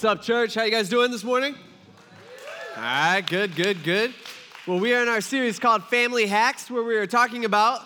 What's up, church? How you guys doing this morning? All right, good, good, good. Well, we are in our series called Family Hacks, where we are talking about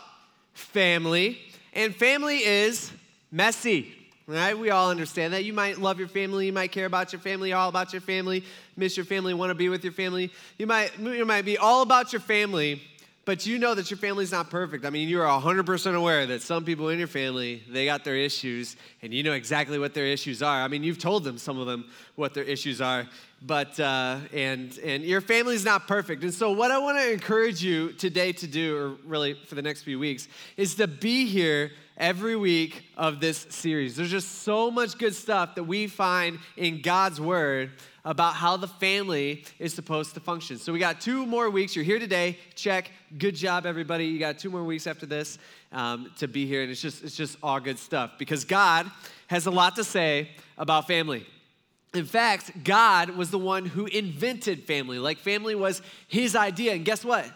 family. And family is messy, right? We all understand that. You might love your family, you might care about your family, all about your family, miss your family, want to be with your family. You might, you might be all about your family, but you know that your family's not perfect. I mean, you are 100% aware that some people in your family, they got their issues, and you know exactly what their issues are. I mean, you've told them, some of them, what their issues are, but, uh, and, and your family's not perfect. And so, what I want to encourage you today to do, or really for the next few weeks, is to be here every week of this series. There's just so much good stuff that we find in God's Word about how the family is supposed to function. So we got two more weeks. You're here today. Check. Good job, everybody. You got two more weeks after this um, to be here, and it's just it's just all good stuff because God has a lot to say about family. In fact, God was the one who invented family. Like family was His idea, and guess what?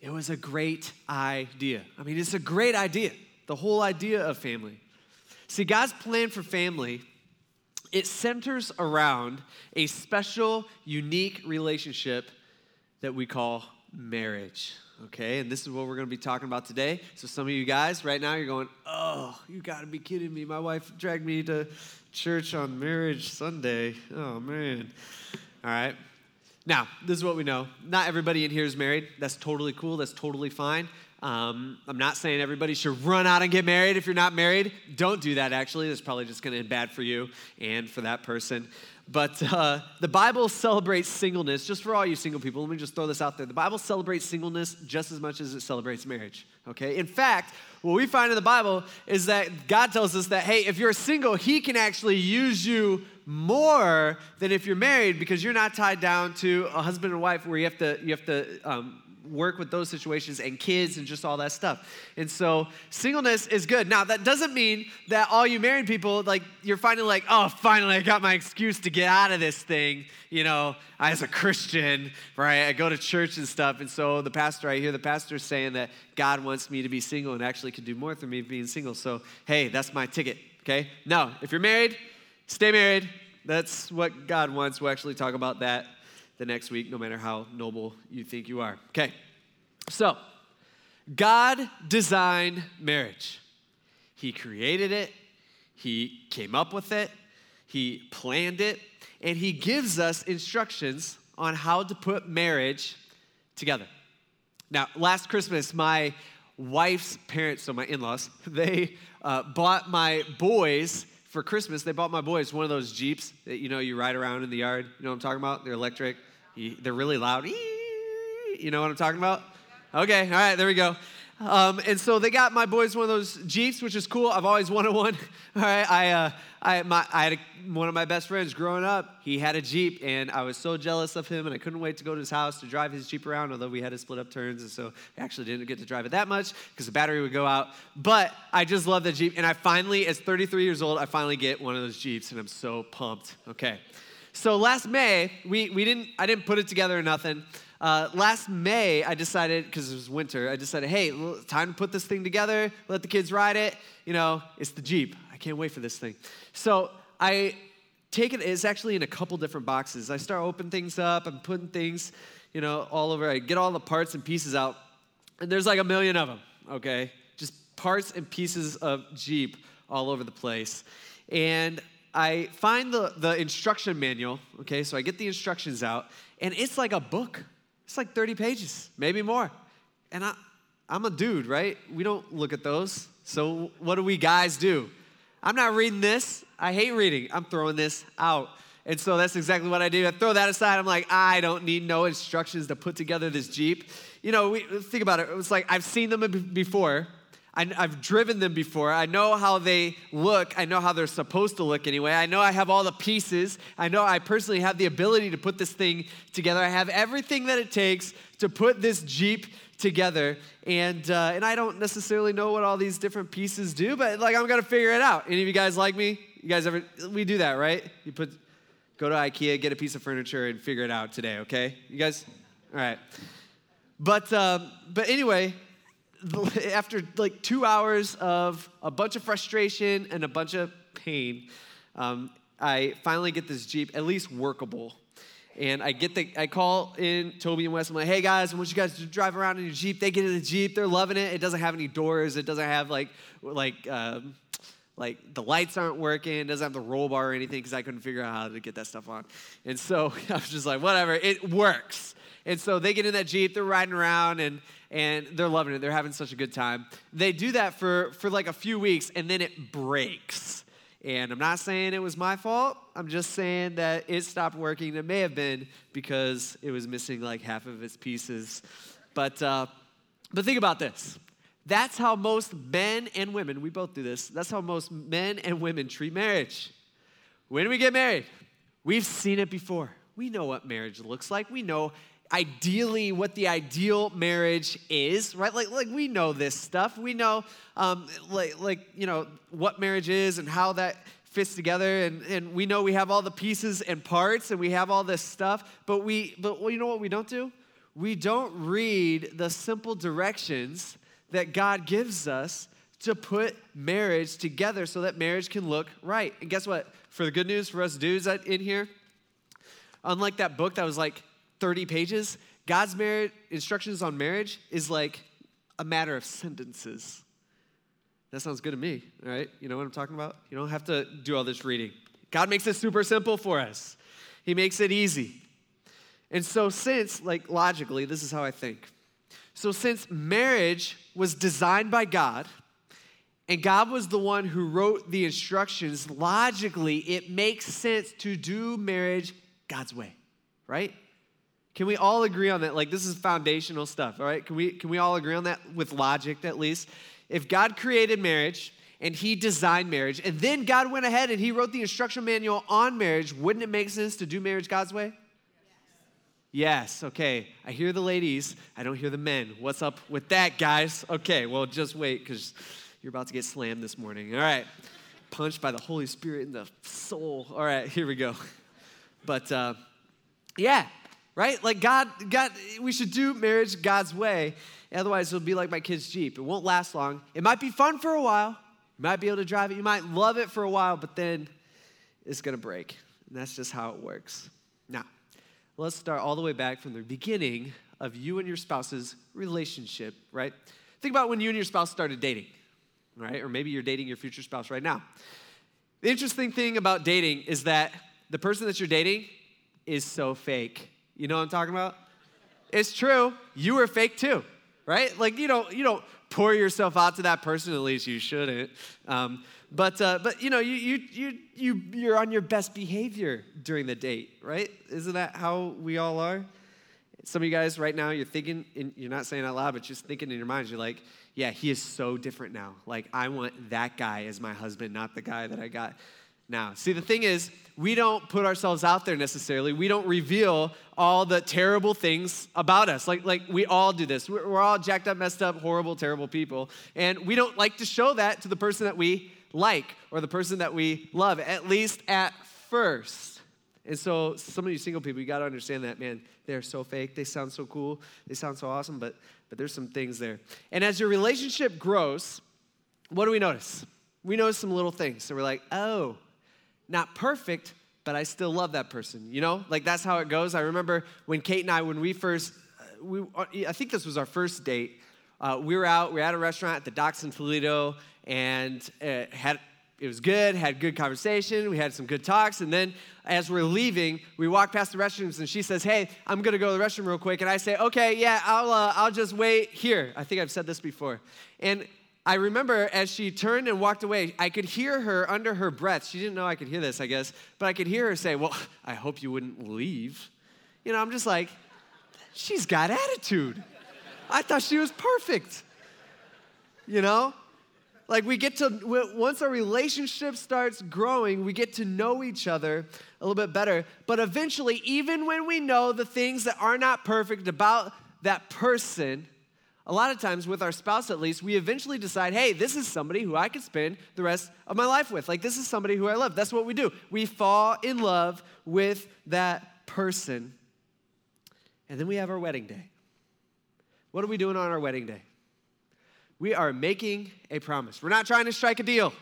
It was a great idea. I mean, it's a great idea. The whole idea of family. See, God's plan for family it centers around a special, unique relationship that we call marriage. Okay, and this is what we're going to be talking about today. So, some of you guys right now, you're going, Oh, you got to be kidding me. My wife dragged me to church on Marriage Sunday. Oh, man. All right. Now, this is what we know. Not everybody in here is married. That's totally cool. That's totally fine. Um, I'm not saying everybody should run out and get married if you're not married. Don't do that, actually. That's probably just going to end bad for you and for that person. But uh, the Bible celebrates singleness, just for all you single people. Let me just throw this out there. The Bible celebrates singleness just as much as it celebrates marriage, okay? In fact, what we find in the Bible is that God tells us that, hey, if you're single, He can actually use you more than if you're married because you're not tied down to a husband and wife where you have to, you have to um, work with those situations and kids and just all that stuff. And so singleness is good. Now, that doesn't mean that all you married people, like, you're finding, like, oh, finally, I got my excuse to get out of this thing. You know, as a Christian, right? I go to church and stuff. And so the pastor, I hear the pastor saying that God wants me to be single and actually can do more for me being single. So, hey, that's my ticket, okay? No, if you're married, stay married. That's what God wants. We'll actually talk about that the next week, no matter how noble you think you are. Okay, so God designed marriage. He created it, He came up with it, He planned it, and He gives us instructions on how to put marriage together. Now, last Christmas, my wife's parents, so my in laws, they uh, bought my boys for Christmas. They bought my boys one of those Jeeps that you know you ride around in the yard. You know what I'm talking about? They're electric. They're really loud. You know what I'm talking about? Okay, all right, there we go. Um, and so they got my boys one of those Jeeps, which is cool. I've always wanted one. All right, I, uh, I, my, I had a, one of my best friends growing up. He had a Jeep, and I was so jealous of him, and I couldn't wait to go to his house to drive his Jeep around. Although we had to split up turns, and so I actually didn't get to drive it that much because the battery would go out. But I just love the Jeep, and I finally, as 33 years old, I finally get one of those Jeeps, and I'm so pumped. Okay. So last May, we, we didn't, I didn't put it together or nothing. Uh, last May, I decided, because it was winter, I decided, hey, time to put this thing together, let the kids ride it. You know, it's the Jeep. I can't wait for this thing. So I take it, it's actually in a couple different boxes. I start opening things up, I'm putting things, you know, all over. I get all the parts and pieces out, and there's like a million of them, okay? Just parts and pieces of Jeep all over the place. And I find the, the instruction manual, okay, so I get the instructions out, and it's like a book. It's like 30 pages, maybe more. And I, I'm a dude, right? We don't look at those. So what do we guys do? I'm not reading this. I hate reading. I'm throwing this out. And so that's exactly what I do. I throw that aside. I'm like, I don't need no instructions to put together this Jeep. You know, we, think about it. It's like I've seen them before. I, have driven them before. I know how they look. I know how they're supposed to look anyway. I know I have all the pieces. I know I personally have the ability to put this thing together. I have everything that it takes to put this Jeep together. And, uh, and I don't necessarily know what all these different pieces do, but like I'm going to figure it out. Any of you guys like me? You guys ever, we do that, right? You put, go to Ikea, get a piece of furniture, and figure it out today, okay? You guys? All right. But, um, but anyway, after like two hours of a bunch of frustration and a bunch of pain, um, I finally get this Jeep, at least workable. And I get the, I call in Toby and Wes. I'm like, hey guys, I want you guys to drive around in your Jeep. They get in the Jeep, they're loving it. It doesn't have any doors. It doesn't have like, like, um, like the lights aren't working. It doesn't have the roll bar or anything because I couldn't figure out how to get that stuff on. And so I was just like, whatever, it works. And so they get in that Jeep, they're riding around and and they're loving it. They're having such a good time. They do that for for like a few weeks and then it breaks. And I'm not saying it was my fault. I'm just saying that it stopped working. It may have been because it was missing like half of its pieces. But, uh, but think about this. That's how most men and women, we both do this, that's how most men and women treat marriage. When we get married, we've seen it before. We know what marriage looks like. We know ideally what the ideal marriage is, right? Like, like we know this stuff. We know, um, like, like, you know, what marriage is and how that fits together. And, and we know we have all the pieces and parts and we have all this stuff. But we, but well, you know what we don't do? We don't read the simple directions that God gives us to put marriage together so that marriage can look right. And guess what? For the good news for us dudes in here, unlike that book that was like 30 pages, God's marriage, instructions on marriage is like a matter of sentences. That sounds good to me, all right? You know what I'm talking about? You don't have to do all this reading. God makes it super simple for us, He makes it easy. And so, since, like, logically, this is how I think. So, since marriage was designed by God, and God was the one who wrote the instructions, logically, it makes sense to do marriage God's way, right? Can we all agree on that? Like, this is foundational stuff, all right? Can we, can we all agree on that with logic at least? If God created marriage and He designed marriage, and then God went ahead and He wrote the instruction manual on marriage, wouldn't it make sense to do marriage God's way? Yes. okay. I hear the ladies, I don't hear the men. What's up with that, guys? Okay, well, just wait because you're about to get slammed this morning. All right. Punched by the Holy Spirit in the soul. All right, here we go. But uh, yeah, right? Like God, God, we should do marriage God's way. Otherwise, it'll be like my kid's Jeep. It won't last long. It might be fun for a while. You might be able to drive it. You might love it for a while, but then it's going to break. And that's just how it works. Now, let's start all the way back from the beginning of you and your spouse's relationship, right? Think about when you and your spouse started dating, right? Or maybe you're dating your future spouse right now. The interesting thing about dating is that the person that you're dating is so fake. You know what I'm talking about? It's true. You were fake too, right? Like you don't you don't pour yourself out to that person. At least you shouldn't. Um, but uh, but you know you you you you you're on your best behavior during the date, right? Isn't that how we all are? Some of you guys right now, you're thinking, in, you're not saying out loud, but just thinking in your minds, you're like, yeah, he is so different now. Like, I want that guy as my husband, not the guy that I got now. See, the thing is, we don't put ourselves out there necessarily. We don't reveal all the terrible things about us. Like, like we all do this. We're, we're all jacked up, messed up, horrible, terrible people. And we don't like to show that to the person that we like or the person that we love, at least at first. And so, some of you single people, you got to understand that, man, they're so fake. They sound so cool. They sound so awesome, but, but there's some things there. And as your relationship grows, what do we notice? We notice some little things. So we're like, oh, not perfect, but I still love that person. You know, like that's how it goes. I remember when Kate and I, when we first, uh, we, uh, I think this was our first date. Uh, we were out, we were at a restaurant at the docks in Toledo, and uh, had it was good, had good conversation, we had some good talks, and then as we're leaving, we walk past the restrooms, and she says, "Hey, I'm gonna go to the restroom real quick," and I say, "Okay, yeah, I'll uh, I'll just wait here." I think I've said this before, and I remember as she turned and walked away, I could hear her under her breath. She didn't know I could hear this, I guess, but I could hear her say, Well, I hope you wouldn't leave. You know, I'm just like, She's got attitude. I thought she was perfect. You know? Like we get to, once our relationship starts growing, we get to know each other a little bit better. But eventually, even when we know the things that are not perfect about that person, a lot of times with our spouse at least we eventually decide hey this is somebody who i could spend the rest of my life with like this is somebody who i love that's what we do we fall in love with that person and then we have our wedding day what are we doing on our wedding day we are making a promise we're not trying to strike a deal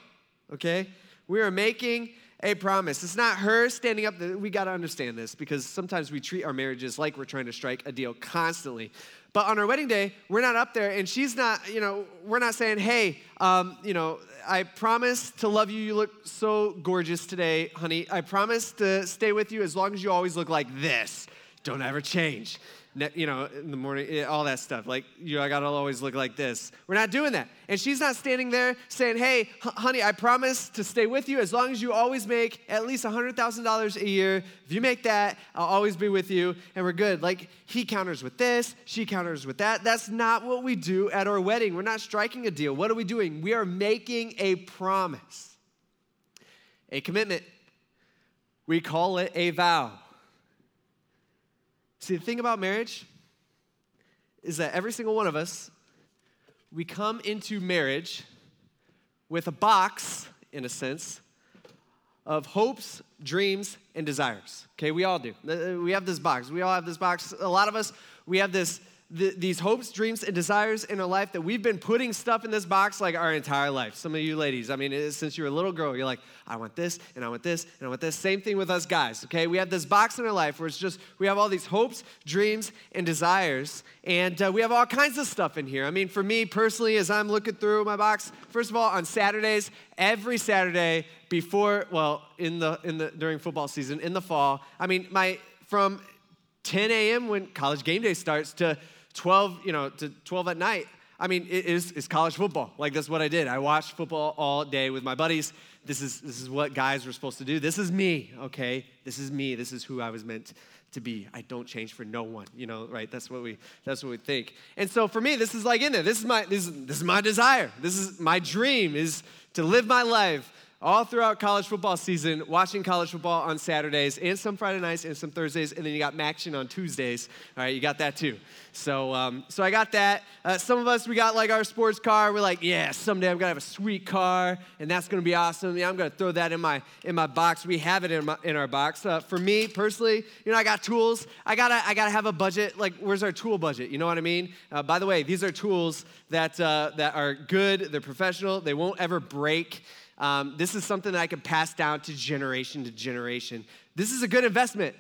okay we are making a promise. It's not her standing up. We got to understand this because sometimes we treat our marriages like we're trying to strike a deal constantly. But on our wedding day, we're not up there, and she's not, you know, we're not saying, hey, um, you know, I promise to love you. You look so gorgeous today, honey. I promise to stay with you as long as you always look like this. Don't ever change you know, in the morning, eh, all that stuff. Like, you know, I gotta always look like this. We're not doing that. And she's not standing there saying, hey, honey, I promise to stay with you as long as you always make at least $100,000 a year. If you make that, I'll always be with you and we're good. Like, he counters with this, she counters with that. That's not what we do at our wedding. We're not striking a deal. What are we doing? We are making a promise, a commitment. We call it a vow. See, the thing about marriage is that every single one of us, we come into marriage with a box, in a sense, of hopes, dreams, and desires. Okay, we all do. Uh, uh, we have this box. We all have this box. A lot of us, we have this the, these hopes, dreams, and desires in our life that we've been putting stuff in this box like our entire life. Some of you ladies, I mean, since you were a little girl, you're like, I want this, and I want this, and I want this. Same thing with us guys, okay? We have this box in our life where it's just, we have all these hopes, dreams, and desires, and uh, we have all kinds of stuff in here. I mean, for me personally, as I'm looking through my box, first of all, on Saturdays, every Saturday before, well, in the, in the, during football season, in the fall, I mean, my, from 10 a.m. when college game day starts to 12, you know, to 12 at night. I mean, it is it's college football. Like that's what I did. I watched football all day with my buddies. This is this is what guys were supposed to do. This is me, okay? This is me. This is who I was meant to be. I don't change for no one, you know, right? That's what we that's what we think. And so for me, this is like in there. This is my this is, this is my desire. This is my dream is to live my life all throughout college football season, watching college football on Saturdays and some Friday nights and some Thursdays, and then you got Maction on Tuesdays. All right, you got that too. So, um, so I got that. Uh, some of us, we got like our sports car. We're like, yeah, someday I'm gonna have a sweet car, and that's gonna be awesome. Yeah, I'm gonna throw that in my in my box. We have it in my, in our box. Uh, for me personally, you know, I got tools. I gotta I gotta have a budget. Like, where's our tool budget? You know what I mean? Uh, by the way, these are tools that uh, that are good. They're professional. They won't ever break. Um, this is something that I can pass down to generation to generation. This is a good investment.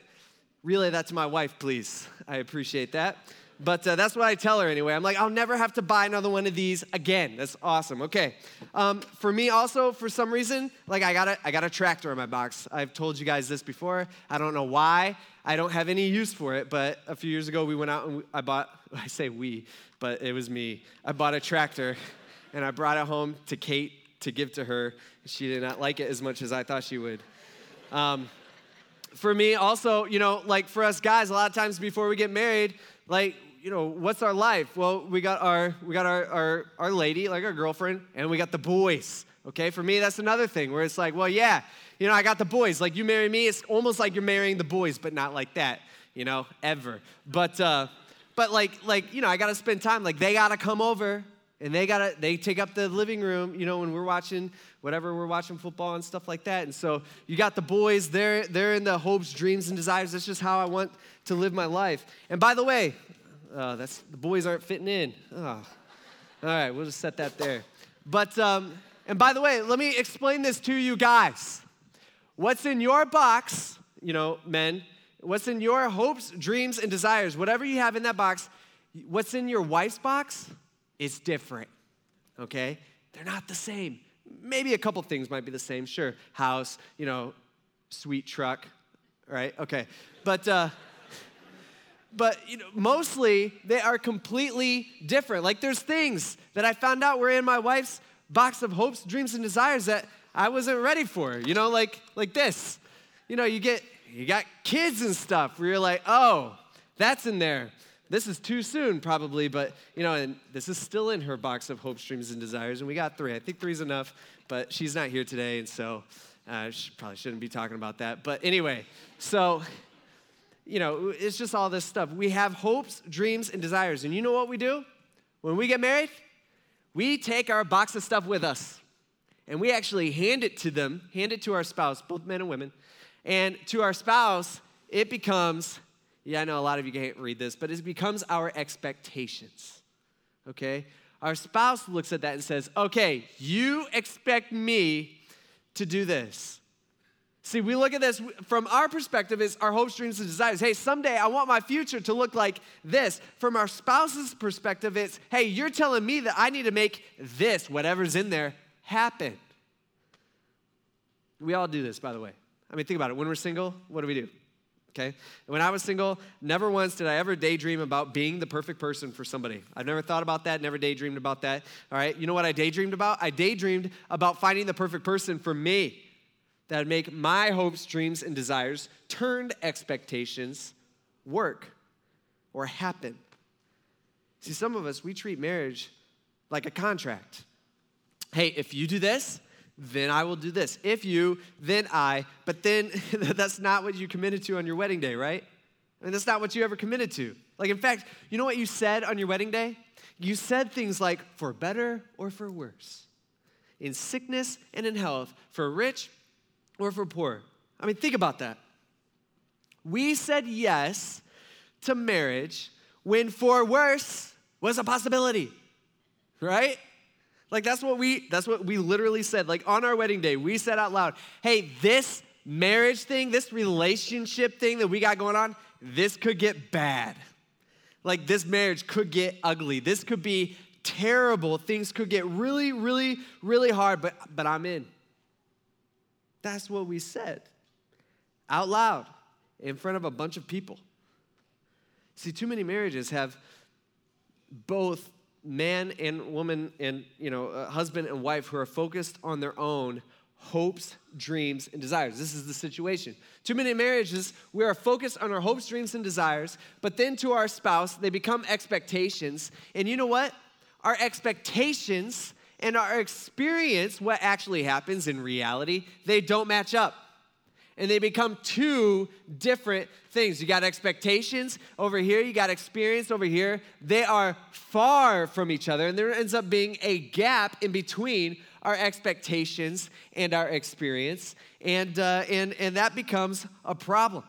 Relay that to my wife, please. I appreciate that. But uh, that's what I tell her anyway. I'm like, I'll never have to buy another one of these again. That's awesome. Okay. Um, for me, also, for some reason, like I got a, I got a tractor in my box. I've told you guys this before. I don't know why. I don't have any use for it. But a few years ago, we went out and we, I bought. I say we, but it was me. I bought a tractor, and I brought it home to Kate to give to her. She did not like it as much as I thought she would. Um, for me, also, you know, like for us guys, a lot of times before we get married, like, you know, what's our life? Well, we got our we got our, our our lady, like our girlfriend, and we got the boys. Okay, for me, that's another thing where it's like, well, yeah, you know, I got the boys. Like you marry me, it's almost like you're marrying the boys, but not like that, you know, ever. But uh, but like like you know, I gotta spend time. Like they gotta come over and they gotta they take up the living room you know when we're watching whatever we're watching football and stuff like that. And so you got the boys they're they're in the hopes dreams and desires. That's just how i want to live my life. And by the way uh, that's the boys aren't fitting in. Oh. all right we'll just set that there. But um, and by the way let me explain this to you guys. What's in your box you know men what's in your hopes dreams and desires whatever you have in that box what's in your wife's box is different, okay? They're not the same. Maybe a couple things might be the same, sure. House, you know, sweet truck, right? Okay. But, uh, but you know, mostly they are completely different. Like there's things that I found out were in my wife's box of hopes, dreams, and desires that I wasn't ready for. You know, like like this. You know, you get you got kids and stuff where you're like, oh, that's in there this is too soon probably but you know and this is still in her box of hopes dreams and desires and we got three. I think three's enough but she's not here today and so uh, she probably shouldn't be talking about that. But anyway so you know it's just all this stuff. We have hopes dreams and desires and you know what we do? When we get married we take our box of stuff with us and we actually hand it to them hand it to our spouse both men and women and to our spouse it becomes yeah, I know a lot of you can't read this, but it becomes our expectations. Okay? Our spouse looks at that and says, okay, you expect me to do this. See, we look at this from our perspective as our hopes, dreams, and desires. Hey, someday I want my future to look like this. From our spouse's perspective, it's, hey, you're telling me that I need to make this, whatever's in there, happen. We all do this, by the way. I mean, think about it. When we're single, what do we do? Okay? When I was single, never once did I ever daydream about being the perfect person for somebody. I've never thought about that, never daydreamed about that. All right? You know what I daydreamed about? I daydreamed about finding the perfect person for me that would make my hopes, dreams, and desires, turned expectations, work or happen. See, some of us, we treat marriage like a contract. Hey, if you do this, then I will do this. If you, then I. But then that's not what you committed to on your wedding day, right? I mean, that's not what you ever committed to. Like, in fact, you know what you said on your wedding day? You said things like, for better or for worse, in sickness and in health, for rich or for poor. I mean, think about that. We said yes to marriage when for worse was a possibility, right? Like that's what we that's what we literally said. Like on our wedding day, we said out loud, "Hey, this marriage thing, this relationship thing that we got going on, this could get bad. Like this marriage could get ugly. This could be terrible. Things could get really really really hard, but but I'm in." That's what we said out loud in front of a bunch of people. See, too many marriages have both man and woman and you know husband and wife who are focused on their own hopes dreams and desires. This is the situation. Too many marriages we are focused on our hopes dreams and desires but then to our spouse they become expectations. And you know what? Our expectations and our experience what actually happens in reality they don't match up and they become two different things. You got expectations over here, you got experience over here. They are far from each other, and there ends up being a gap in between our expectations and our experience, and, uh, and, and that becomes a problem.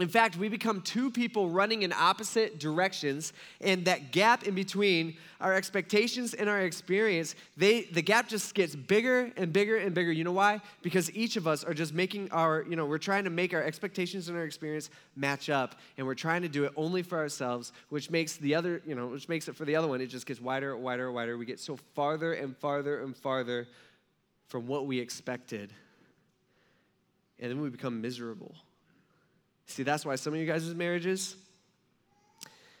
In fact, we become two people running in opposite directions, and that gap in between our expectations and our experience, they, the gap just gets bigger and bigger and bigger. You know why? Because each of us are just making our, you know, we're trying to make our expectations and our experience match up, and we're trying to do it only for ourselves, which makes the other, you know, which makes it for the other one, it just gets wider, and wider, and wider. We get so farther and farther and farther from what we expected, and then we become miserable. See, that's why some of you guys' marriages,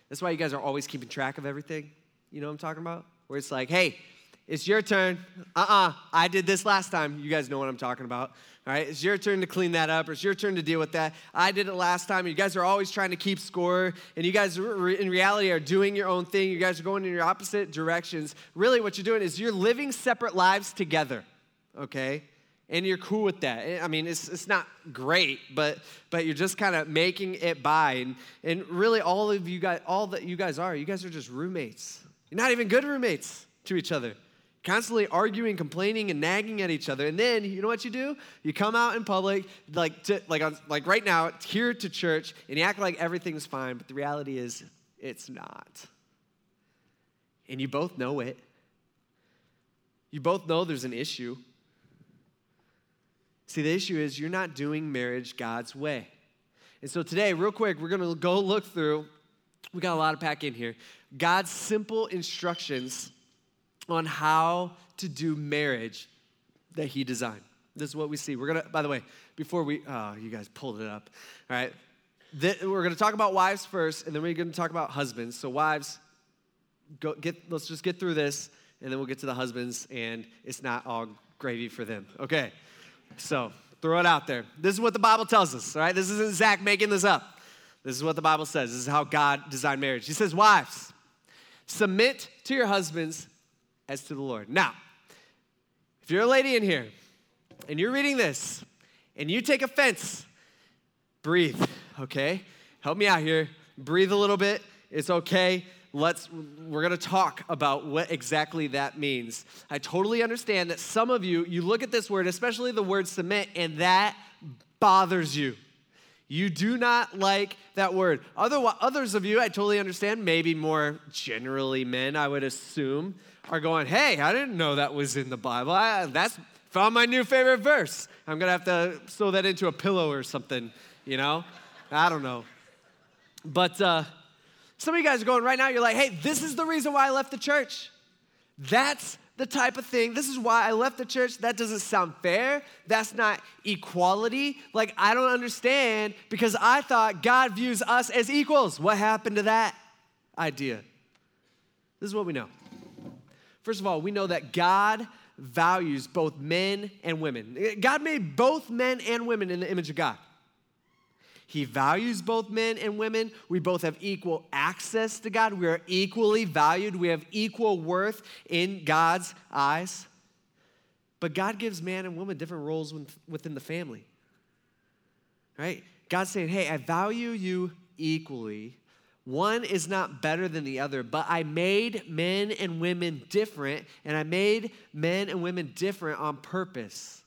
that's why you guys are always keeping track of everything. You know what I'm talking about? Where it's like, hey, it's your turn. Uh uh-uh, uh I did this last time. You guys know what I'm talking about. All right, it's your turn to clean that up, or it's your turn to deal with that. I did it last time. You guys are always trying to keep score, and you guys, in reality, are doing your own thing. You guys are going in your opposite directions. Really, what you're doing is you're living separate lives together, okay? And you're cool with that. I mean, it's, it's not great, but but you're just kind of making it by. And, and really, all of you guys, all that you guys are, you guys are just roommates. You're not even good roommates to each other. Constantly arguing, complaining, and nagging at each other. And then you know what you do? You come out in public, like to, like on, like right now, here to church, and you act like everything's fine. But the reality is, it's not. And you both know it. You both know there's an issue. See, the issue is you're not doing marriage God's way. And so today, real quick, we're gonna go look through, we got a lot to pack in here, God's simple instructions on how to do marriage that He designed. This is what we see. We're gonna, by the way, before we, oh, you guys pulled it up. All right. we're gonna talk about wives first, and then we're gonna talk about husbands. So, wives, go get, let's just get through this, and then we'll get to the husbands, and it's not all gravy for them. Okay. So throw it out there. This is what the Bible tells us, right? This isn't Zach making this up. This is what the Bible says. This is how God designed marriage. He says, Wives, submit to your husbands as to the Lord. Now, if you're a lady in here and you're reading this and you take offense, breathe, okay? Help me out here. Breathe a little bit. It's okay let's we're going to talk about what exactly that means i totally understand that some of you you look at this word especially the word submit and that bothers you you do not like that word Other, others of you i totally understand maybe more generally men i would assume are going hey i didn't know that was in the bible I, that's Found my new favorite verse. I'm gonna have to sew that into a pillow or something, you know? I don't know. But uh, some of you guys are going right now, you're like, hey, this is the reason why I left the church. That's the type of thing. This is why I left the church. That doesn't sound fair. That's not equality. Like, I don't understand because I thought God views us as equals. What happened to that idea? This is what we know. First of all, we know that God values both men and women. God made both men and women in the image of God. He values both men and women. We both have equal access to God. We are equally valued. We have equal worth in God's eyes. But God gives man and woman different roles within the family. Right? God's saying, hey, I value you equally. One is not better than the other, but I made men and women different, and I made men and women different on purpose.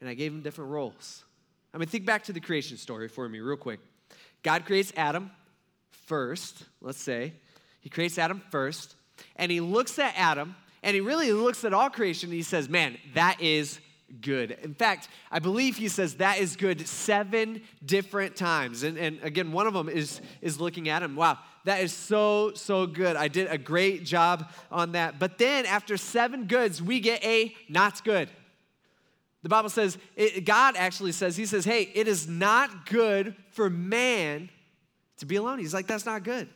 And I gave them different roles. I mean, think back to the creation story for me, real quick. God creates Adam first, let's say. He creates Adam first, and he looks at Adam, and he really looks at all creation, and he says, Man, that is good. In fact, I believe he says that is good seven different times. And, and again, one of them is, is looking at him. Wow, that is so, so good. I did a great job on that. But then after seven goods, we get a not good. The Bible says, it, God actually says, He says, hey, it is not good for man to be alone. He's like, that's not good.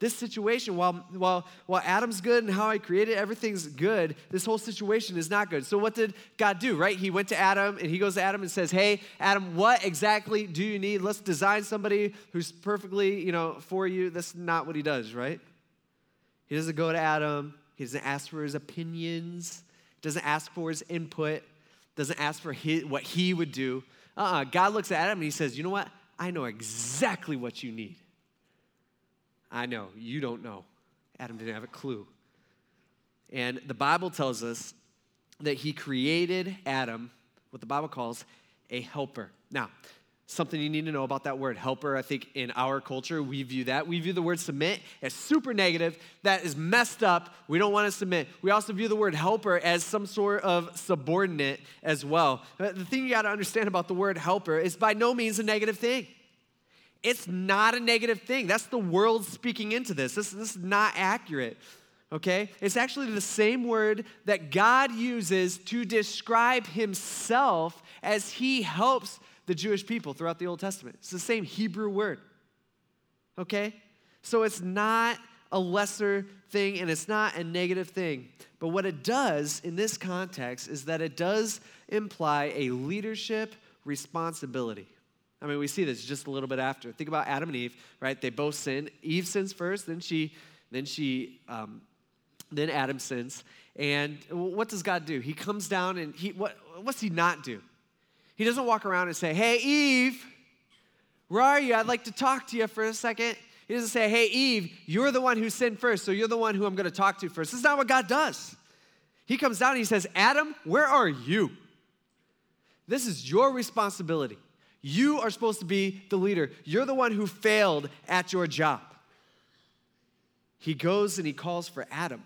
This situation, while, while, while Adam's good and how I created everything's good, this whole situation is not good. So, what did God do, right? He went to Adam and he goes to Adam and says, Hey, Adam, what exactly do you need? Let's design somebody who's perfectly, you know, for you. That's not what he does, right? He doesn't go to Adam, he doesn't ask for his opinions, doesn't ask for his input doesn't ask for his, what he would do. Uh-uh. God looks at Adam and he says, You know what? I know exactly what you need. I know. You don't know. Adam didn't have a clue. And the Bible tells us that he created Adam, what the Bible calls a helper. Now, something you need to know about that word helper. I think in our culture, we view that. We view the word submit as super negative. That is messed up. We don't want to submit. We also view the word helper as some sort of subordinate as well. But the thing you got to understand about the word helper is by no means a negative thing. It's not a negative thing. That's the world speaking into this. This, this is not accurate. Okay? It's actually the same word that God uses to describe himself as he helps the Jewish people throughout the Old Testament. It's the same Hebrew word. Okay? So it's not a lesser thing and it's not a negative thing. But what it does in this context is that it does imply a leadership responsibility. I mean, we see this just a little bit after. Think about Adam and Eve, right? They both sin. Eve sins first, then she, then she, um, then Adam sins. And what does God do? He comes down and he what what's he not do? He doesn't walk around and say, Hey, Eve, where are you? I'd like to talk to you for a second. He doesn't say, Hey, Eve, you're the one who sinned first, so you're the one who I'm going to talk to first. This is not what God does. He comes down and he says, Adam, where are you? This is your responsibility. You are supposed to be the leader. You're the one who failed at your job. He goes and he calls for Adam,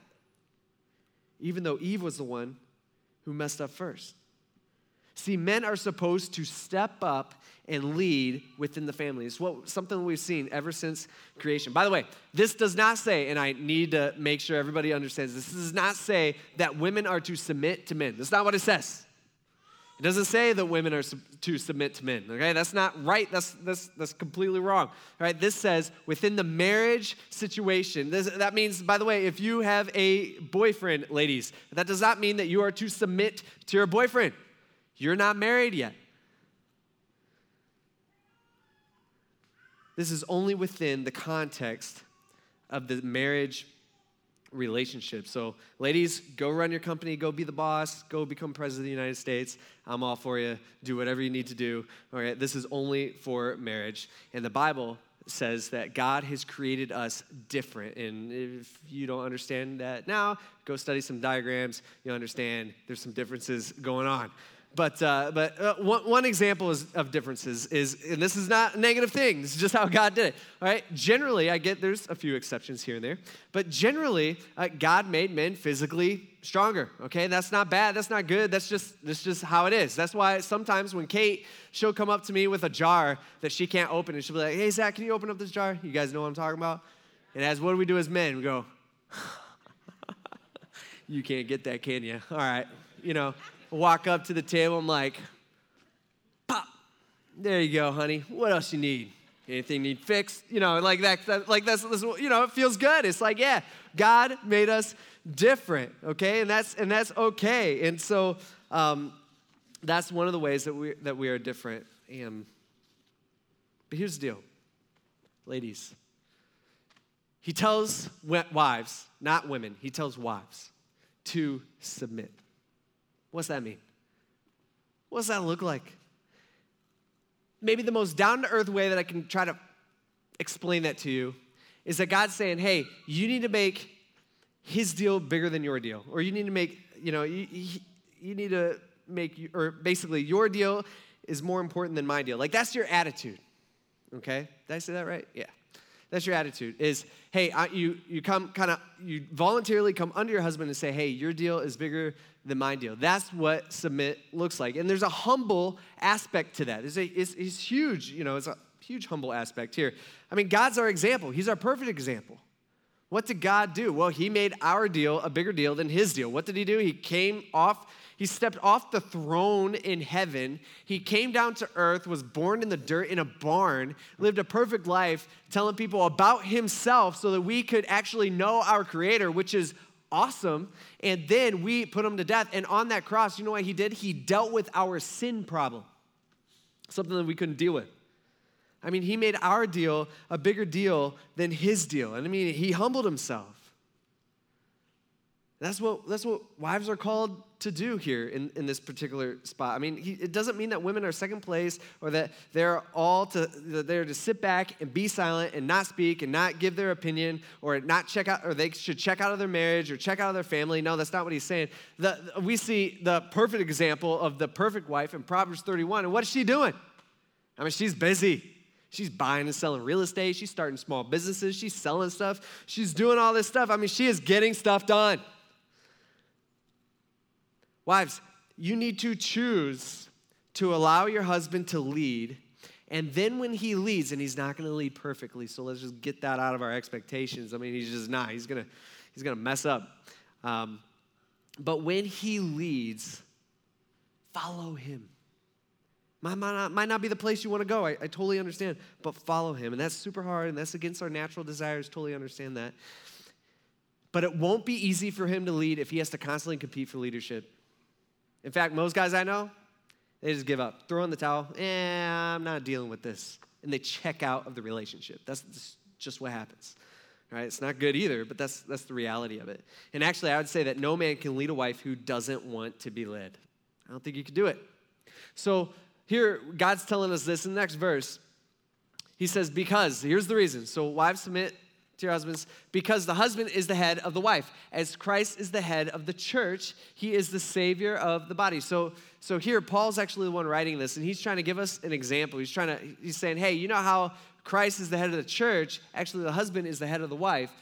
even though Eve was the one who messed up first. See, men are supposed to step up and lead within the family. It's what, something we've seen ever since creation. By the way, this does not say, and I need to make sure everybody understands this, does not say that women are to submit to men. That's not what it says. It doesn't say that women are to submit to men, okay? That's not right. That's, that's, that's completely wrong, all right? This says within the marriage situation. This, that means, by the way, if you have a boyfriend, ladies, that does not mean that you are to submit to your boyfriend. You're not married yet. This is only within the context of the marriage relationship. So, ladies, go run your company, go be the boss, go become president of the United States. I'm all for you. Do whatever you need to do. All right, this is only for marriage. And the Bible says that God has created us different. And if you don't understand that now, go study some diagrams. You'll understand there's some differences going on. But, uh, but uh, one, one example is, of differences is, and this is not a negative thing, this is just how God did it. All right, generally, I get there's a few exceptions here and there, but generally, uh, God made men physically stronger. Okay, that's not bad, that's not good, that's just that's just how it is. That's why sometimes when Kate, she'll come up to me with a jar that she can't open, and she'll be like, "Hey Zach, can you open up this jar?" You guys know what I'm talking about. And as what do we do as men? We go, "You can't get that, can you?" All right, you know walk up to the table. I'm like, pop. There you go, honey. What else you need? Anything need fixed? You know, like that, that like that's, that's, you know, it feels good. It's like, yeah, God made us different, okay? And that's and that's okay. And so um, that's one of the ways that we that we are different. And but here's the deal, ladies. He tells wives, not women, he tells wives to submit. What's that mean? What does that look like? Maybe the most down to earth way that I can try to explain that to you is that God's saying, hey, you need to make his deal bigger than your deal. Or you need to make, you know, you, you need to make, or basically, your deal is more important than my deal. Like, that's your attitude. Okay? Did I say that right? Yeah. That's your attitude is, hey, I, you, you come kind of, you voluntarily come under your husband and say, hey, your deal is bigger than my deal. That's what submit looks like. And there's a humble aspect to that. It's, a, it's, it's huge, you know, it's a huge humble aspect here. I mean, God's our example. He's our perfect example. What did God do? Well, he made our deal a bigger deal than his deal. What did he do? He came off he stepped off the throne in heaven. He came down to earth, was born in the dirt in a barn, lived a perfect life, telling people about himself so that we could actually know our creator, which is awesome. And then we put him to death. And on that cross, you know what he did? He dealt with our sin problem, something that we couldn't deal with. I mean, he made our deal a bigger deal than his deal. And I mean, he humbled himself. That's what, that's what wives are called to do here in, in this particular spot. I mean, he, it doesn't mean that women are second place or that they're all to, they're to sit back and be silent and not speak and not give their opinion or not check out, or they should check out of their marriage or check out of their family. No, that's not what he's saying. The, we see the perfect example of the perfect wife in Proverbs 31. And what is she doing? I mean, she's busy. She's buying and selling real estate. She's starting small businesses. She's selling stuff. She's doing all this stuff. I mean, she is getting stuff done. Wives, you need to choose to allow your husband to lead. And then when he leads, and he's not going to lead perfectly, so let's just get that out of our expectations. I mean, he's just not. He's going to he's going to mess up. Um, but when he leads, follow him. Might, not, might not be the place you want to go. I, I totally understand. But follow him. And that's super hard, and that's against our natural desires. Totally understand that. But it won't be easy for him to lead if he has to constantly compete for leadership. In fact, most guys I know, they just give up, throw in the towel. Eh, I'm not dealing with this. And they check out of the relationship. That's just what happens. Right? It's not good either, but that's, that's the reality of it. And actually, I would say that no man can lead a wife who doesn't want to be led. I don't think you could do it. So here, God's telling us this in the next verse. He says, Because, here's the reason. So, wives submit to husbands because the husband is the head of the wife. As christ is the head of the church he is the savior of the body. So so here paul's actually the one writing this and he's trying to give us an example. He's trying to he's saying hey you know how christ is the head of the church? Actually the husband is the head of the wife.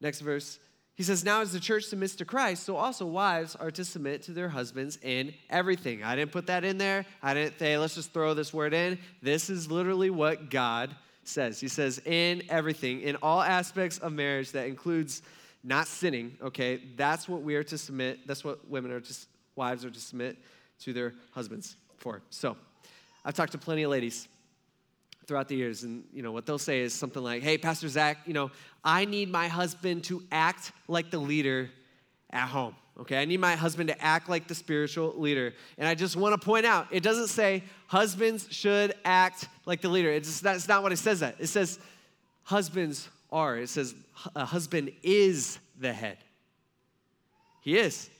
Next verse. He says now as the church submits to christ so also wives are to submit to their husbands in everything. I didn't put that in there. I didn't say let's just throw this word in. This is literally what god says. He says, in everything, in all aspects of marriage, that includes not sinning, okay, that's what we are to submit, that's what women are to, wives are to submit to their husbands for. So, I've talked to plenty of ladies throughout the years, and you know what they'll say is something like, "Hey, Pastor Zach, you know, I need my husband to act like the leader at home. Okay, I need my husband to act like the spiritual leader. And I just want to point out, it doesn't say husbands should act like the leader. It's just, that's not what it says that. It says husbands are. It says a husband is the head. He is.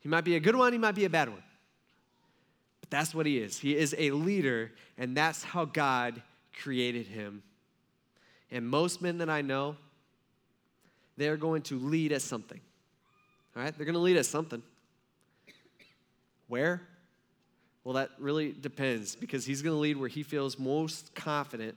He might be a good one, he might be a bad one. But that's what he is. He is a leader, and that's how God created him. And most men that I know, they're going to lead us something. All right? They're going to lead us something. Where? Well, that really depends because he's going to lead where he feels most confident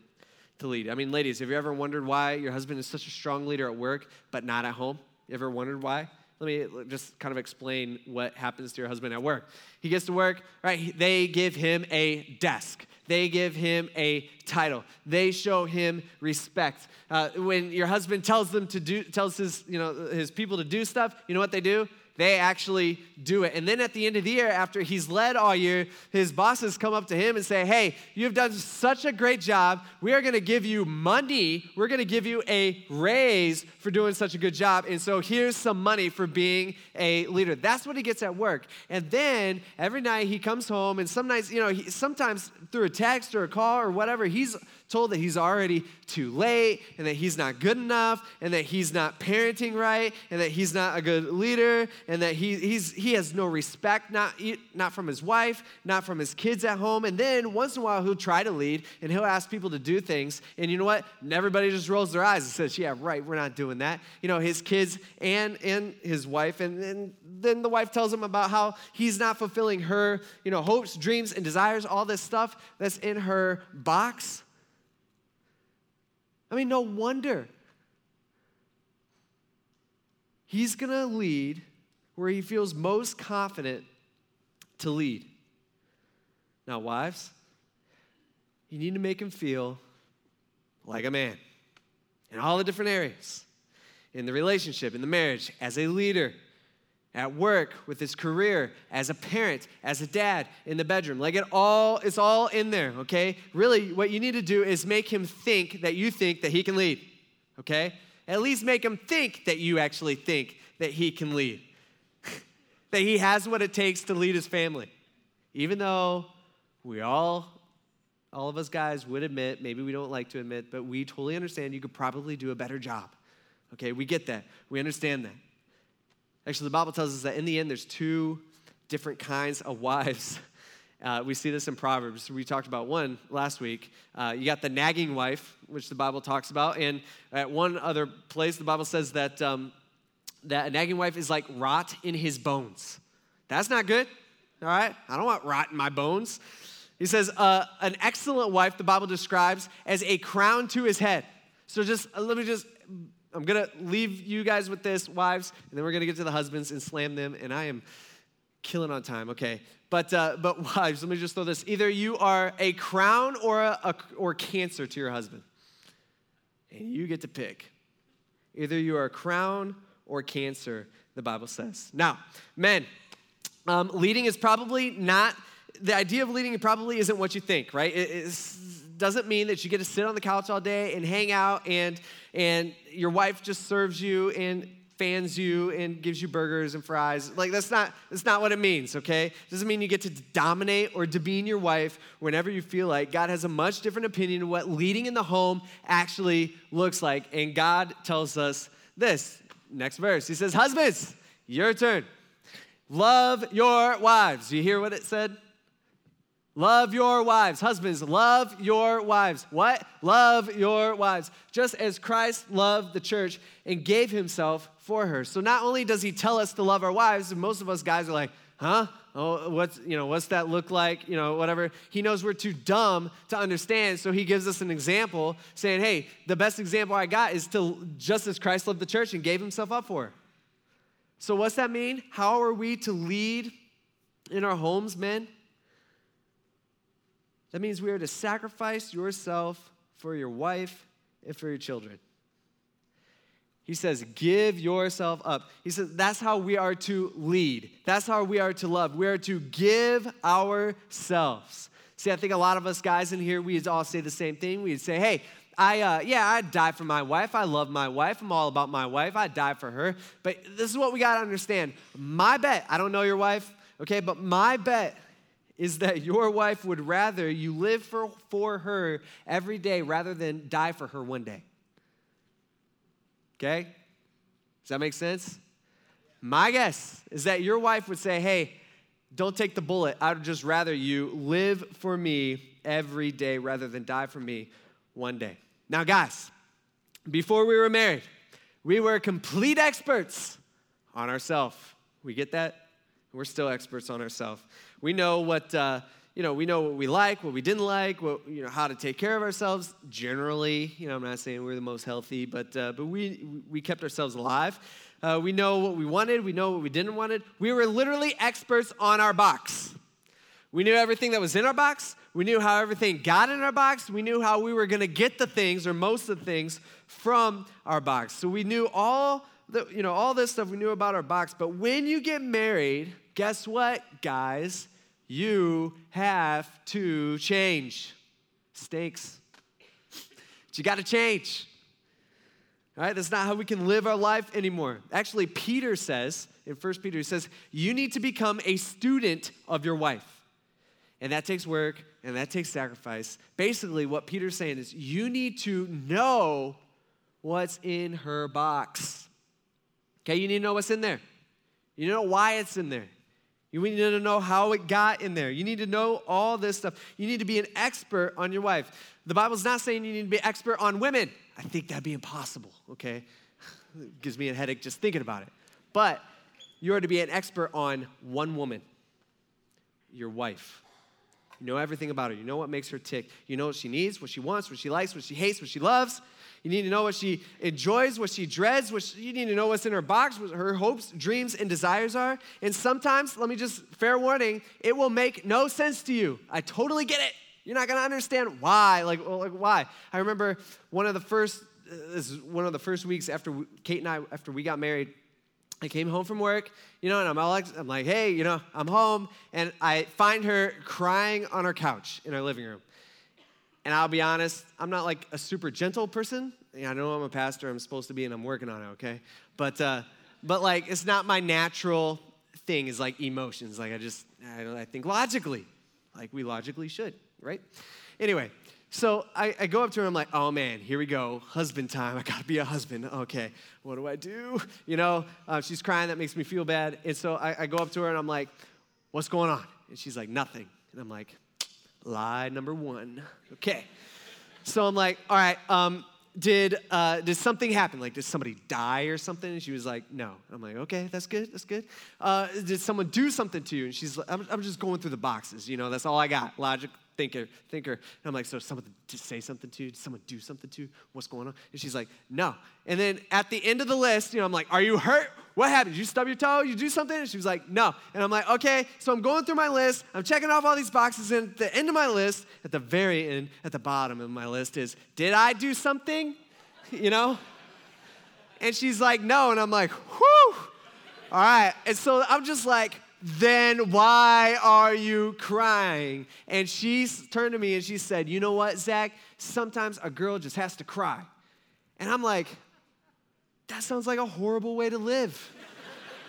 to lead. I mean, ladies, have you ever wondered why your husband is such a strong leader at work but not at home? You ever wondered why? Let me just kind of explain what happens to your husband at work. He gets to work, right? They give him a desk. They give him a title. They show him respect. Uh, when your husband tells them to do, tells his, you know, his people to do stuff, you know what they do? They actually do it. And then at the end of the year, after he's led all year, his bosses come up to him and say, Hey, you've done such a great job. We are going to give you money. We're going to give you a raise for doing such a good job. And so here's some money for being a leader. That's what he gets at work. And then every night he comes home, and some nights, you know, he, sometimes through a text or a call or whatever, he's told that he's already too late and that he's not good enough and that he's not parenting right and that he's not a good leader and that he, he's, he has no respect, not, not from his wife, not from his kids at home. And then once in a while, he'll try to lead and he'll ask people to do things. And you know what? And everybody just rolls their eyes and says, Yeah, right, we're not doing that. You know, his kids and, and his wife. And, and then the wife tells him about how he's not fulfilling her, you know, hopes, dreams, and desires, all this stuff that's in her box. I mean, no wonder. He's going to lead where he feels most confident to lead. Now, wives, you need to make him feel like a man in all the different areas in the relationship, in the marriage, as a leader, at work, with his career, as a parent, as a dad, in the bedroom. Like it all, it's all in there, okay? Really, what you need to do is make him think that you think that he can lead, okay? At least make him think that you actually think that he can lead, that he has what it takes to lead his family. Even though we all, all of us guys would admit, maybe we don't like to admit, but we totally understand you could probably do a better job. Okay, we get that. We understand that. Actually, the Bible tells us that in the end, there's two different kinds of wives. Uh, we see this in Proverbs. We talked about one last week. Uh, you got the nagging wife, which the Bible talks about. And at one other place, the Bible says that, um, that a nagging wife is like rot in his bones. That's not good, all right? I don't want rot in my bones. He says, uh, an excellent wife, the Bible describes as a crown to his head. So just uh, let me just I'm going to leave you guys with this, wives, and then we're going to get to the husbands and slam them. And I am killing on time, okay? But, uh, but wives, let me just throw this. Either you are a crown or, a, a, or cancer to your husband. And you get to pick. Either you are a crown or cancer, the Bible says. Now, men, um, leading is probably not, the idea of leading probably isn't what you think, right? It doesn't mean that you get to sit on the couch all day and hang out and and your wife just serves you and fans you and gives you burgers and fries. Like that's not that's not what it means, okay? It doesn't mean you get to dominate or demean your wife whenever you feel like. God has a much different opinion of what leading in the home actually looks like. And God tells us this. Next verse. He says, "Husbands, your turn. Love your wives." You hear what it said? Love your wives. Husbands, love your wives. What? Love your wives. Just as Christ loved the church and gave himself for her. So not only does he tell us to love our wives, and most of us guys are like, huh? Oh, what's, you know, what's that look like? You know, whatever. He knows we're too dumb to understand, so he gives us an example saying, hey, the best example I got is to just as Christ loved the church and gave himself up for her. So what's that mean? How are we to lead in our homes, men? That means we are to sacrifice yourself for your wife and for your children. He says, give yourself up. He says, that's how we are to lead. That's how we are to love. We are to give ourselves. See, I think a lot of us guys in here, we'd all say the same thing. We'd say, hey, I, uh, yeah, I'd die for my wife. I love my wife. I'm all about my wife. I'd die for her. But this is what we got to understand. My bet, I don't know your wife, okay, but my bet is that your wife would rather you live for, for her every day rather than die for her one day. Okay? Does that make sense? My guess is that your wife would say, hey, don't take the bullet. I'd just rather you live for me every day rather than die for me one day. Now, guys, before we were married, we were complete experts on ourselves. We get that? We're still experts on ourselves. We know what, uh, you know, we know what we like, what we didn't like, what, you know, how to take care of ourselves generally. You know, I'm not saying we're the most healthy, but, uh, but we, we kept ourselves alive. Uh, we know what we wanted, we know what we didn't wanted. We were literally experts on our box. We knew everything that was in our box. We knew how everything got in our box. We knew how we were going to get the things or most of the things from our box. So we knew all the, you know, all this stuff we knew about our box. But when you get married, guess what, guys? You have to change. Stakes. But you got to change. All right, that's not how we can live our life anymore. Actually, Peter says in 1 Peter, he says, you need to become a student of your wife. And that takes work and that takes sacrifice. Basically, what Peter's saying is you need to know what's in her box. Okay, you need to know what's in there. You know why it's in there. You need to know how it got in there. You need to know all this stuff. You need to be an expert on your wife. The Bible's not saying you need to be expert on women. I think that'd be impossible, okay? it gives me a headache just thinking about it. But you are to be an expert on one woman, your wife. You know everything about her. You know what makes her tick. You know what she needs, what she wants, what she likes, what she hates, what she loves. You need to know what she enjoys, what she dreads, what she, you need to know what's in her box, what her hopes, dreams, and desires are. And sometimes, let me just, fair warning, it will make no sense to you. I totally get it. You're not gonna understand why. Like, like why? I remember one of the first, uh, this is one of the first weeks after we, Kate and I, after we got married, I came home from work, you know, and I'm all I'm like, hey, you know, I'm home, and I find her crying on her couch in our living room. And I'll be honest, I'm not like a super gentle person. I know I'm a pastor, I'm supposed to be, and I'm working on it, okay? But, uh, but like, it's not my natural thing, is like emotions. Like, I just, I, I think logically, like we logically should, right? Anyway, so I, I, go up to her, I'm like, oh man, here we go, husband time. I gotta be a husband. Okay, what do I do? You know, uh, she's crying, that makes me feel bad. And so I, I go up to her and I'm like, what's going on? And she's like, nothing. And I'm like, Lie number one. Okay. So I'm like, all right, um, did, uh, did something happen? Like, did somebody die or something? And she was like, no. I'm like, okay, that's good, that's good. Uh, did someone do something to you? And she's like, I'm, I'm just going through the boxes, you know, that's all I got. Logic, thinker, thinker. And I'm like, so someone say something to? Did someone do something to? What's going on? And she's like, no. And then at the end of the list, you know, I'm like, are you hurt? What happened? Did you stub your toe? You do something? And she was like, no. And I'm like, okay. So I'm going through my list. I'm checking off all these boxes. And at the end of my list, at the very end, at the bottom of my list is, did I do something? You know? And she's like, no. And I'm like, whew. All right. And so I'm just like, then why are you crying? And she turned to me and she said, You know what, Zach? Sometimes a girl just has to cry. And I'm like, That sounds like a horrible way to live.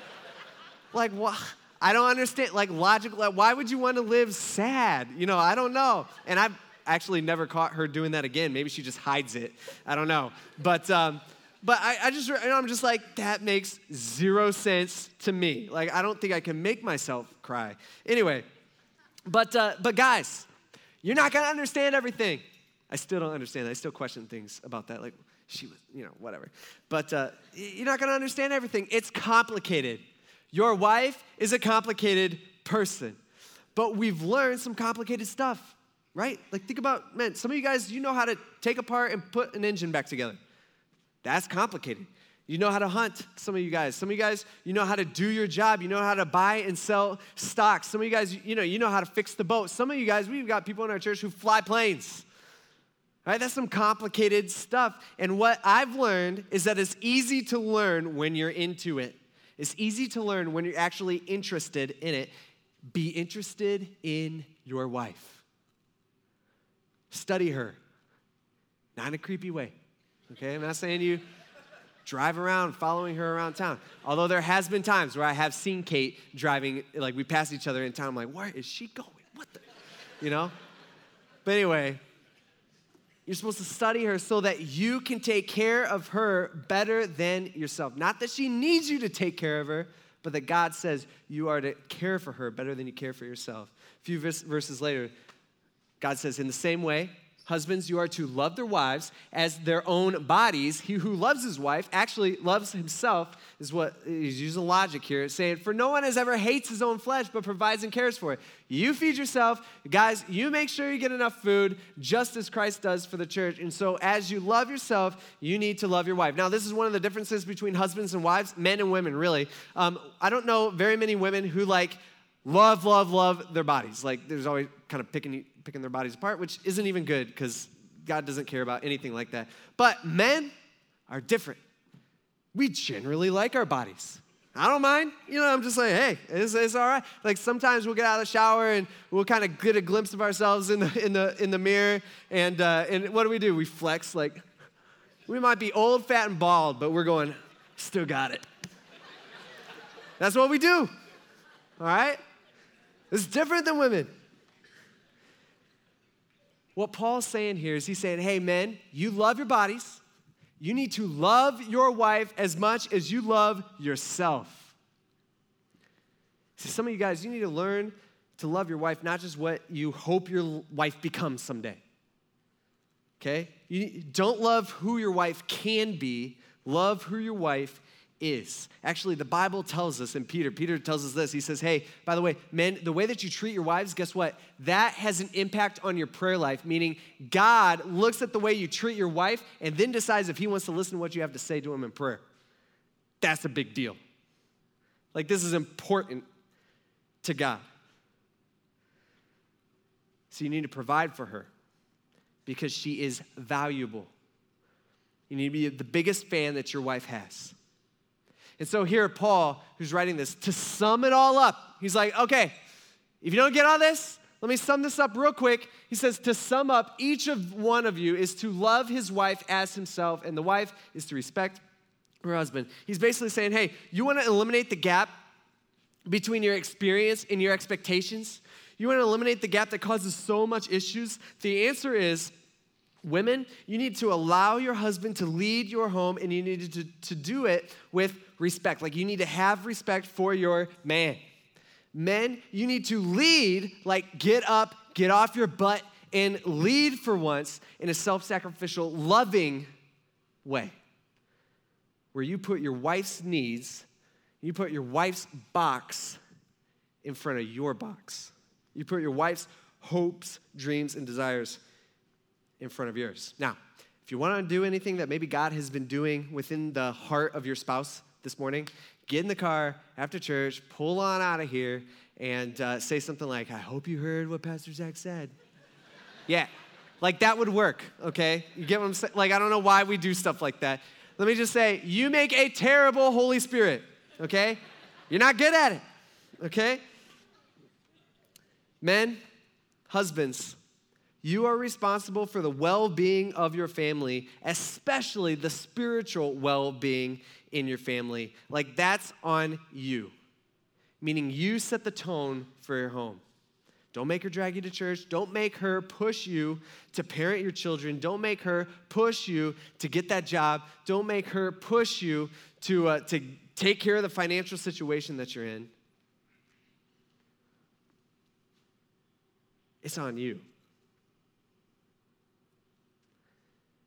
like, what? I don't understand. Like, logically, like, why would you want to live sad? You know, I don't know. And I've actually never caught her doing that again. Maybe she just hides it. I don't know. But, um, but I, I just, I'm just like, that makes zero sense to me. Like, I don't think I can make myself cry. Anyway, but, uh, but guys, you're not gonna understand everything. I still don't understand. I still question things about that. Like, she was, you know, whatever. But uh, you're not gonna understand everything. It's complicated. Your wife is a complicated person. But we've learned some complicated stuff, right? Like, think about, man, some of you guys, you know how to take apart and put an engine back together. That's complicated. You know how to hunt, some of you guys. Some of you guys, you know how to do your job. You know how to buy and sell stocks. Some of you guys, you know, you know how to fix the boat. Some of you guys, we've got people in our church who fly planes. Right? That's some complicated stuff. And what I've learned is that it's easy to learn when you're into it. It's easy to learn when you're actually interested in it. Be interested in your wife. Study her. Not in a creepy way. Okay, I'm not saying you drive around following her around town. Although there has been times where I have seen Kate driving, like we pass each other in town. I'm like, where is she going? What the, you know? But anyway, you're supposed to study her so that you can take care of her better than yourself. Not that she needs you to take care of her, but that God says you are to care for her better than you care for yourself. A few verses later, God says, in the same way, Husbands, you are to love their wives as their own bodies. He who loves his wife actually loves himself, is what he's using logic here, saying, For no one has ever hates his own flesh, but provides and cares for it. You feed yourself. Guys, you make sure you get enough food, just as Christ does for the church. And so, as you love yourself, you need to love your wife. Now, this is one of the differences between husbands and wives, men and women, really. Um, I don't know very many women who like love, love, love their bodies. Like, there's always kind of picking picking their bodies apart, which isn't even good because God doesn't care about anything like that. But men are different. We generally like our bodies. I don't mind. You know, I'm just like, hey, it's, it's all right. Like sometimes we'll get out of the shower and we'll kind of get a glimpse of ourselves in the in the in the mirror, and uh, and what do we do? We flex. Like we might be old, fat, and bald, but we're going, still got it. That's what we do. All right. It's different than women. What Paul's saying here is he's saying, hey, men, you love your bodies. You need to love your wife as much as you love yourself. See, some of you guys, you need to learn to love your wife, not just what you hope your wife becomes someday. Okay? You don't love who your wife can be, love who your wife is. Actually, the Bible tells us, and Peter, Peter tells us this. He says, Hey, by the way, men, the way that you treat your wives, guess what? That has an impact on your prayer life, meaning God looks at the way you treat your wife and then decides if he wants to listen to what you have to say to him in prayer. That's a big deal. Like, this is important to God. So, you need to provide for her because she is valuable. You need to be the biggest fan that your wife has. And so here, Paul, who's writing this, to sum it all up, he's like, okay, if you don't get all this, let me sum this up real quick. He says, to sum up, each of one of you is to love his wife as himself, and the wife is to respect her husband. He's basically saying, hey, you want to eliminate the gap between your experience and your expectations? You want to eliminate the gap that causes so much issues? The answer is Women, you need to allow your husband to lead your home and you need to, to do it with respect. Like you need to have respect for your man. Men, you need to lead, like get up, get off your butt, and lead for once in a self sacrificial, loving way. Where you put your wife's needs, you put your wife's box in front of your box. You put your wife's hopes, dreams, and desires in front of yours. Now, if you want to do anything that maybe God has been doing within the heart of your spouse this morning, get in the car after church, pull on out of here, and uh, say something like, I hope you heard what Pastor Zach said. yeah, like that would work, okay? You get what I'm saying? Like, I don't know why we do stuff like that. Let me just say, you make a terrible Holy Spirit, okay? You're not good at it, okay? Men, husbands, you are responsible for the well being of your family, especially the spiritual well being in your family. Like, that's on you, meaning you set the tone for your home. Don't make her drag you to church. Don't make her push you to parent your children. Don't make her push you to get that job. Don't make her push you to, uh, to take care of the financial situation that you're in. It's on you.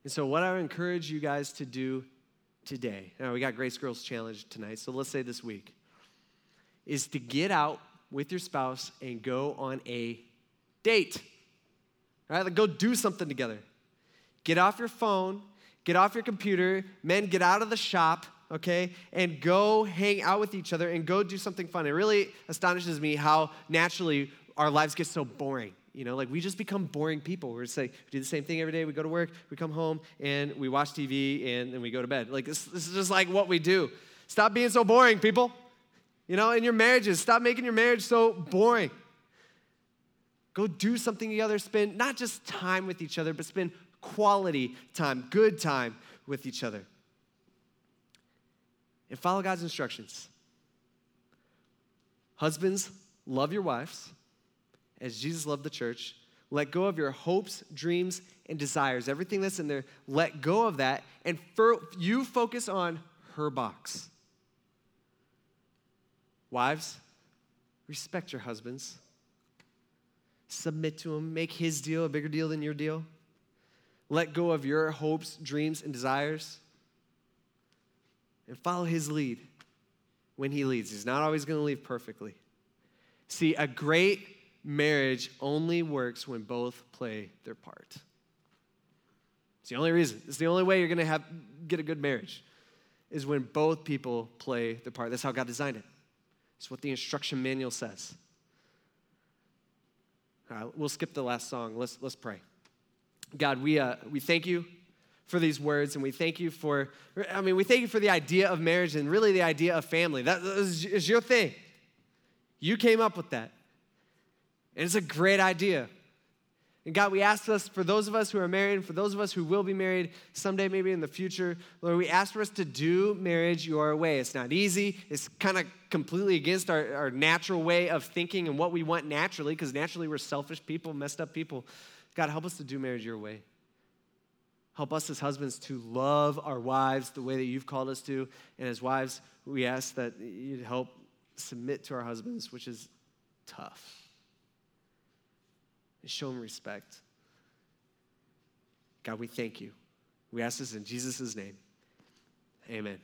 And so, what I would encourage you guys to do today, now we got Grace Girls Challenge tonight, so let's say this week, is to get out with your spouse and go on a date. All right, like go do something together. Get off your phone, get off your computer, men, get out of the shop, okay, and go hang out with each other and go do something fun. It really astonishes me how naturally our lives get so boring. You know, like we just become boring people. We're just like, we do the same thing every day. We go to work, we come home, and we watch TV, and then we go to bed. Like, this, this is just like what we do. Stop being so boring, people. You know, in your marriages, stop making your marriage so boring. Go do something together. Spend not just time with each other, but spend quality time, good time with each other. And follow God's instructions. Husbands, love your wives as Jesus loved the church. Let go of your hopes, dreams, and desires. Everything that's in there, let go of that. And for, you focus on her box. Wives, respect your husbands. Submit to him. Make his deal a bigger deal than your deal. let go of your hopes, dreams, and desires, and follow His lead when He leads. He's not always going to lead perfectly. See, a great marriage only works when both play their part. It's the only reason. It's the only way you're going to have get a good marriage is when both people play their part. That's how God designed it. It's what the instruction manual says. All right, we'll skip the last song. Let's, let's pray. God, we, uh, we thank you for these words and we thank you for, I mean, we thank you for the idea of marriage and really the idea of family. That is, is your thing. You came up with that. And it's a great idea. And God, we ask us, for those of us who are married, and for those of us who will be married someday, maybe in the future, Lord, we ask for us to do marriage your way. It's not easy. It's kind of completely against our, our natural way of thinking and what we want naturally, because naturally we're selfish people, messed up people. God, help us to do marriage your way. Help us as husbands to love our wives the way that you've called us to. And as wives, we ask that you'd help submit to our husbands, which is tough and show him respect. God, we thank you. We ask this in Jesus' name. Amen.